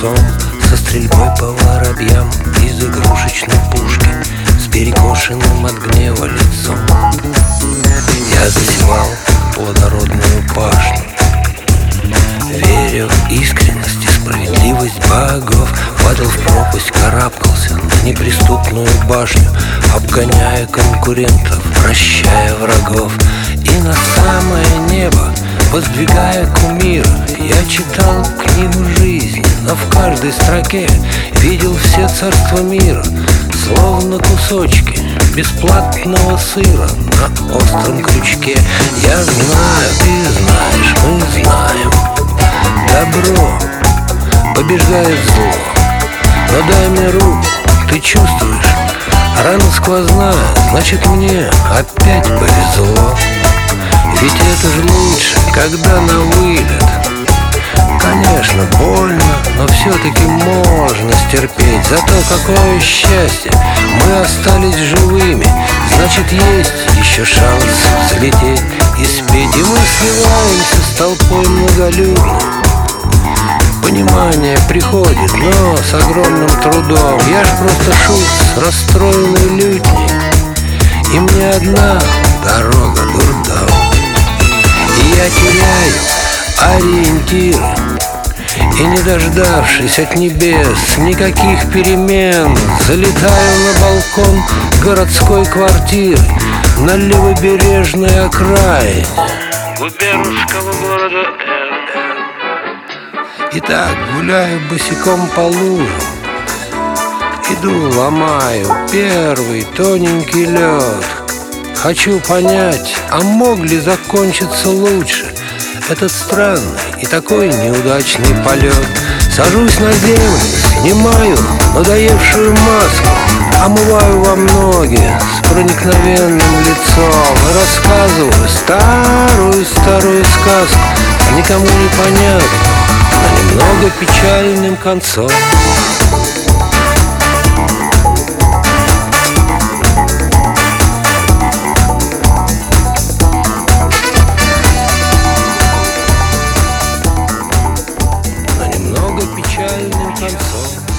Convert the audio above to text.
лицом Со стрельбой по воробьям из игрушечной пушки С перекошенным от гнева лицом. Я засевал плодородную пашню Верю в искренность и справедливость богов. Падал в пропасть, карабкался на неприступную башню Обгоняя конкурентов, прощая врагов. И на самое небо Воздвигая кумира, я читал книгу жизни Но в каждой строке видел все царства мира Словно кусочки бесплатного сыра на остром крючке. Я знаю, ты знаешь, мы знаем. Добро побеждает зло Но дай мне руку, ты чувствуешь. Рана сквозная, значит мне опять повезло ведь это же лучше, когда на вылет Конечно, больно, но все-таки можно стерпеть. Зато какое счастье, мы остались живыми. Значит, есть еще шанс взлететь и спеть. И мы сливаемся с толпой многолюдной Понимание приходит, но с огромным трудом. Я ж просто шут с расстроенной лютней. И мне одна дорога дурдом я теряю ориентиры И не дождавшись от небес никаких перемен Залетаю на балкон городской квартиры На левобережной окраине губернского города Итак, гуляю босиком по лужам Иду, ломаю первый тоненький лед Хочу понять, а мог ли закончиться лучше Этот странный и такой неудачный полет? Сажусь на землю, снимаю надоевшую маску Омываю вам ноги с проникновенным лицом И рассказываю старую-старую сказку Никому не понятно, но немного печальным концом in time so